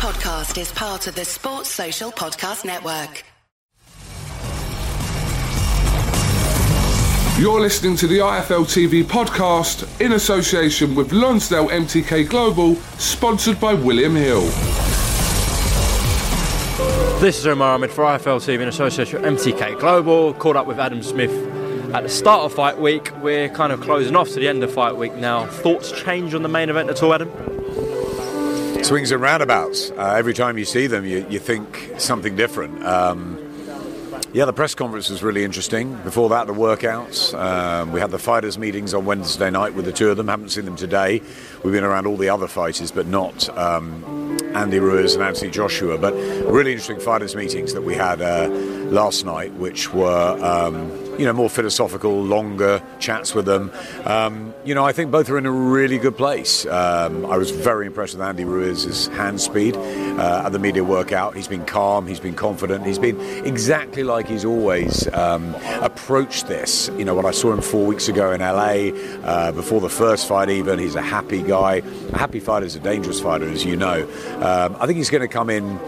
podcast is part of the Sports Social Podcast Network. You're listening to the IFL TV podcast in association with Lonsdale MTK Global, sponsored by William Hill. This is Umar Ahmed for IFL TV in association with MTK Global. Caught up with Adam Smith at the start of fight week. We're kind of closing off to the end of fight week now. Thoughts change on the main event at all, Adam? Swings and roundabouts. Uh, every time you see them, you, you think something different. Um, yeah, the press conference was really interesting. Before that, the workouts. Um, we had the fighters' meetings on Wednesday night with the two of them. Haven't seen them today. We've been around all the other fighters, but not um, Andy Ruiz and Anthony Joshua. But really interesting fighters' meetings that we had uh, last night, which were. Um, you know, more philosophical, longer chats with them. Um, you know, I think both are in a really good place. Um, I was very impressed with Andy Ruiz's hand speed uh, at the media workout. He's been calm, he's been confident, he's been exactly like he's always um, approached this. You know, when I saw him four weeks ago in LA, uh, before the first fight, even, he's a happy guy. A happy fighter is a dangerous fighter, as you know. Um, I think he's going to come in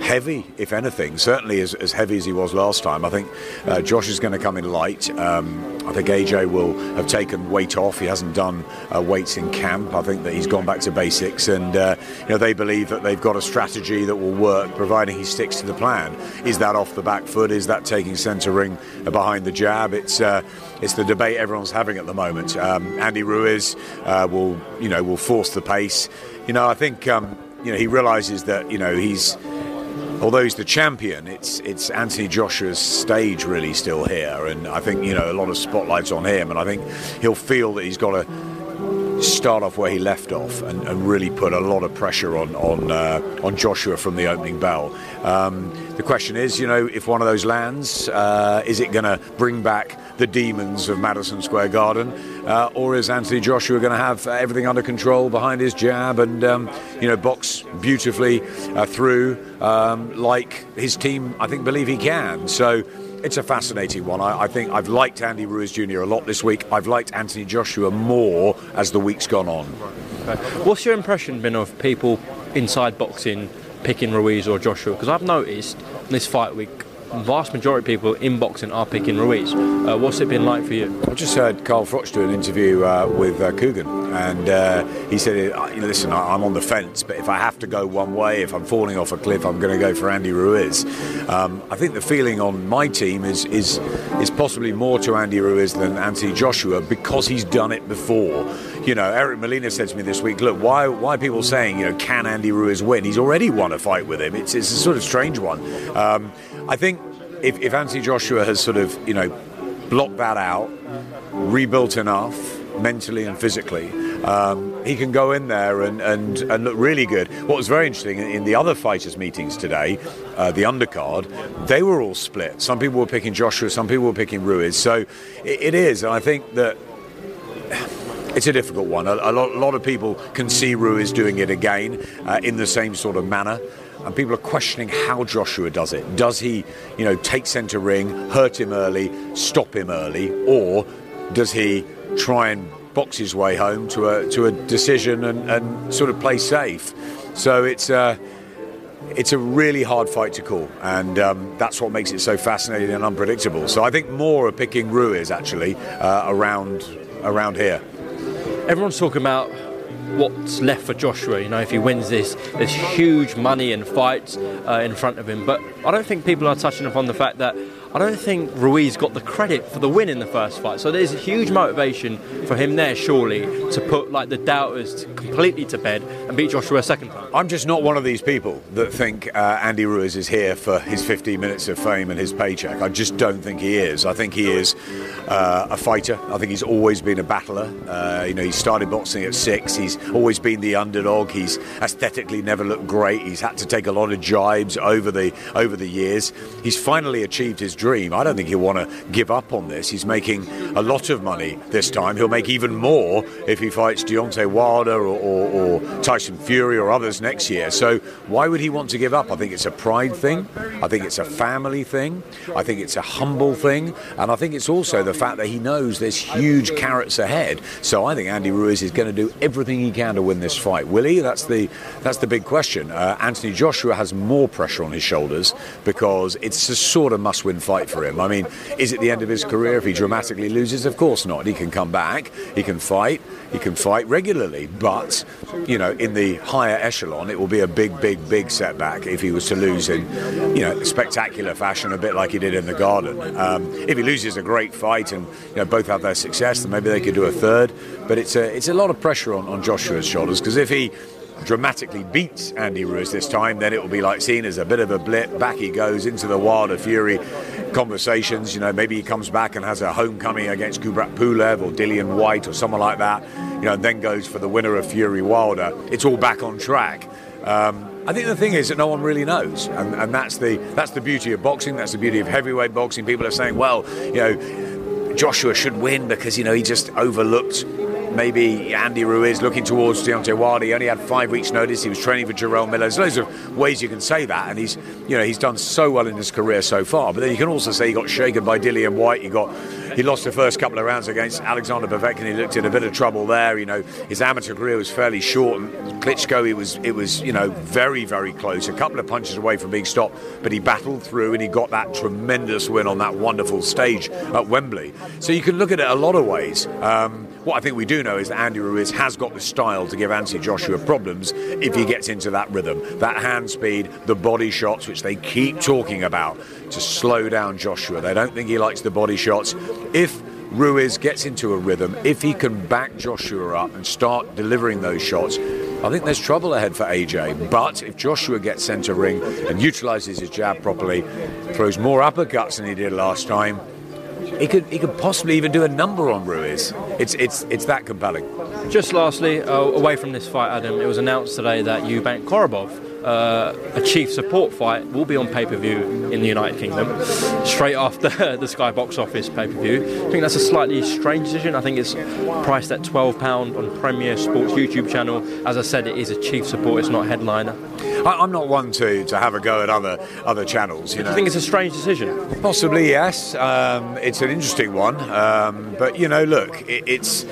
heavy, if anything. Certainly as, as heavy as he was last time. I think uh, Josh is going to come in light. Um, I think AJ will have taken weight off. He hasn't done uh, weights in camp. I think that he's gone back to basics, and uh, you know they believe that they've got a strategy that will work, providing he sticks to the plan. Is that off the back foot? Is that taking centre ring behind the jab? It's uh, it's the debate everyone's having at the moment. Um, Andy Ruiz uh, will you know will force the pace. You know I think um, you know he realises that you know he's although he's the champion, it's it's Anthony Joshua's stage really still here, and I think you know a lot of spotlights on him, and I think he'll feel that he's got to start off where he left off and, and really put a lot of pressure on on uh, on Joshua from the opening bell. Um, the question is, you know, if one of those lands, uh, is it going to bring back the demons of Madison Square Garden, uh, or is Anthony Joshua going to have everything under control behind his jab and um, you know box beautifully uh, through um, like his team I think believe he can. So. It's a fascinating one. I, I, think I've liked Andy Ruiz Jr. a lot this week. I've liked Anthony Joshua more as the week's gone on. What's your impression been of people inside boxing picking Ruiz or Joshua? Because I've noticed this fight week vast majority of people in boxing are picking Ruiz. Uh, what's it been like for you? I just heard Carl Froch do an interview uh, with uh, Kugan, and uh, he said, uh, "Listen, I'm on the fence, but if I have to go one way, if I'm falling off a cliff, I'm going to go for Andy Ruiz." Um, I think the feeling on my team is is is possibly more to Andy Ruiz than Anthony Joshua because he's done it before. You know, Eric Molina said to me this week, "Look, why why are people saying, you know, can Andy Ruiz win? He's already won a fight with him. It's it's a sort of strange one." Um, I think if, if Anthony Joshua has sort of, you know, blocked that out, rebuilt enough mentally and physically, um, he can go in there and, and, and look really good. What was very interesting in the other fighters' meetings today, uh, the undercard, they were all split. Some people were picking Joshua, some people were picking Ruiz. So it, it is, and I think that it's a difficult one. A, a, lot, a, lot, of people can see Ruiz doing it again uh, in the same sort of manner and people are questioning how Joshua does it. Does he, you know, take centre ring, hurt him early, stop him early, or does he try and box his way home to a to a decision and, and sort of play safe? So it's. Uh, it's a really hard fight to call, and um, that's what makes it so fascinating and unpredictable. So I think more are picking Ruiz actually uh, around around here. Everyone's talking about what's left for Joshua. You know, if he wins this, there's huge money and fights uh, in front of him. But I don't think people are touching upon the fact that I don't think Ruiz got the credit for the win in the first fight. So there's a huge motivation for him there, surely, to put like the doubters completely to bed and beat Joshua a second time. I'm just not one of these people that think uh, Andy Ruiz is here for his 15 minutes of fame and his paycheck. I just don't think he is. I think he is uh, a fighter. I think he's always been a battler. Uh, you know, he started boxing at six. He's always been the underdog. He's aesthetically never looked great. He's had to take a lot of jibes over the over the years. He's finally achieved his dream. I don't think he'll want to give up on this. He's making a lot of money this time. He'll make even more if he fights Deontay Wilder or, or, or Tyson Fury or others next year. So why would he want to give up? I think it's a pride thing. I think it's a family thing. I think it's a humble thing. And I think it's also the fact that he knows there's huge carrots ahead. So I think Andy Ruiz is going to do everything he can to win this fight. Will he? That's the that's the big question. Uh, Anthony Joshua has more pressure on his shoulders because it's a sort of must-win fight for him. I mean, is it the end of his career if he dramatically loses? Of course not. He can come back. He can fight. He can fight regularly. But you know, in the higher echelon, it will be a big, big, big setback if he was to lose in you know spectacular fashion, a bit like he did in the Garden. Um, if he loses a great fight and you know both have their success, then maybe they could do a third. But it's a it's a lot of pressure on, on Joshua's shoulders because if he dramatically beats Andy Ruiz this time, then it will be like seen as a bit of a blip. Back he goes into the Wilder Fury conversations. You know, maybe he comes back and has a homecoming against Kubrat Pulev or Dillian Whyte or someone like that. You know, and then goes for the winner of Fury Wilder. It's all back on track. Um, I think the thing is that no one really knows, and, and that's the that's the beauty of boxing. That's the beauty of heavyweight boxing. People are saying, well, you know, Joshua should win because you know he just overlooked maybe Andy Ruiz looking towards Deontay Wilder. He only had five weeks' notice. He was training for Jarrell Miller. There's loads of ways you can say that, and he's, you know, he's done so well in his career so far. But then you can also say he got shaken by Dillian Whyte. He got, he lost the first couple of rounds against Alexander Povetkin. He looked in a bit of trouble there. You know, his amateur career was fairly short. And Klitschko, it was, it was, you know, very, very close. A couple of punches away from being stopped, but he battled through and he got that tremendous win on that wonderful stage at Wembley. So you can look at it a lot of ways. Um, what I think we do know is that Andy Ruiz has got the style to give Anthony Joshua problems if he gets into that rhythm. That hand speed, the body shots, which they keep talking about to slow down Joshua. They don't think he likes the body shots. If Ruiz gets into a rhythm, if he can back Joshua up and start delivering those shots, I think there's trouble ahead for AJ. But if Joshua gets centre ring and utilises his jab properly, throws more uppercuts than he did last time, he could he could possibly even do a number on Ruiz. It's it's it's that compelling. Just lastly, uh, away from this fight, Adam, it was announced today that Eubank Korobov, uh, a chief support fight, will be on pay per view in the United Kingdom straight after the Sky Box Office pay per view. I think that's a slightly strange decision. I think it's priced at £12 on Premier Sports YouTube channel. As I said, it is a chief support, it's not a headliner. I, am not one to, to have a go at other other channels. You know, I think it's a strange decision. Possibly yes. Um, it's an interesting one, um, but you know, look, it, it's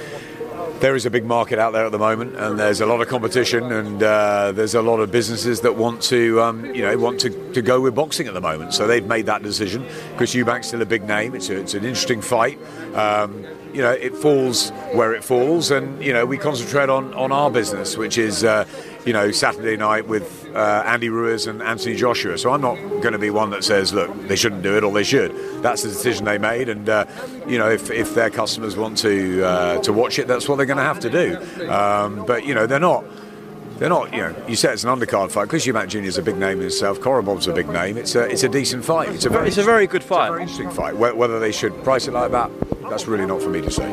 there is a big market out there at the moment, and there's a lot of competition, and uh, there's a lot of businesses that want to, um, you know, want to, to go with boxing at the moment. So they've made that decision. Chris Eubank's still a big name. It's, a, it's an interesting fight. Um, you know, it falls where it falls, and you know, we concentrate on, on our business, which is, uh, you know, Saturday night with uh, Andy Ruiz and Anthony Joshua. So I'm not going to be one that says, look, they shouldn't do it or they should. That's the decision they made, and uh, you know, if, if their customers want to uh, to watch it, that's what they're going to have to do. Um, but you know, they're not they're not, you know, you said it's an undercard fight. Chris Eubank Jr. is a big name in himself. Korobov's a big name. It's a, it's a decent fight. It's a very, it's a very good fight. very interesting fight. Whether they should price it like that, that's really not for me to say.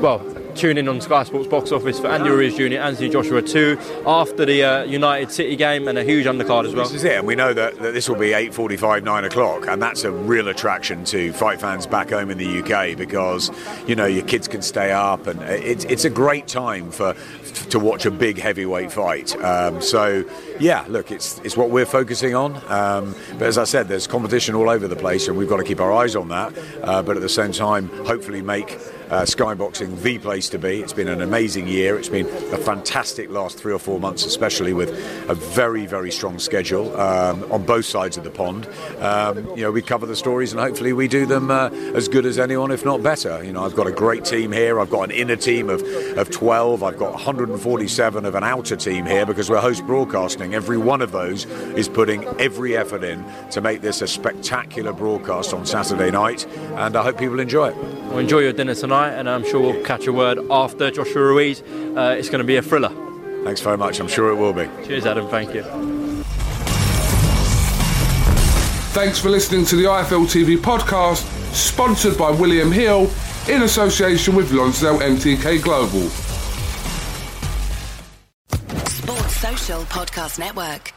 Well, tune in on Sky Sports box office for Andy Ruiz Jr., Anthony Joshua 2 after the uh, United City game and a huge undercard as well. This is it, and we know that, that this will be 8.45, 9 o'clock, and that's a real attraction to fight fans back home in the UK because, you know, your kids can stay up, and it's, it's a great time for to watch a big heavyweight fight. Um, so, yeah, look, it's, it's what we're focusing on, um, but as I said, there's competition all over the place, and we've got to keep our eyes on that, uh, but at the same time, hopefully make uh, skyboxing the place to be. It's been an amazing year. It's been a fantastic last three or four months, especially with a very, very strong schedule um, on both sides of the pond. Um, you know, we cover the stories and hopefully we do them uh, as good as anyone, if not better. You know, I've got a great team here. I've got an inner team of, of 12. I've got 147 of an outer team here because we're host broadcasting. Every one of those is putting every effort in to make this a spectacular broadcast on Saturday night, and I hope people enjoy it. Well, enjoy your dinner tonight, and I'm sure we'll catch a word after Joshua Ruiz. Uh, it's going to be a thriller. Thanks very much. I'm sure it will be. Cheers, Adam. Thank you. Thanks for listening to the IFL TV podcast, sponsored by William Hill in association with Lonsdale MTK Global. Podcast Network.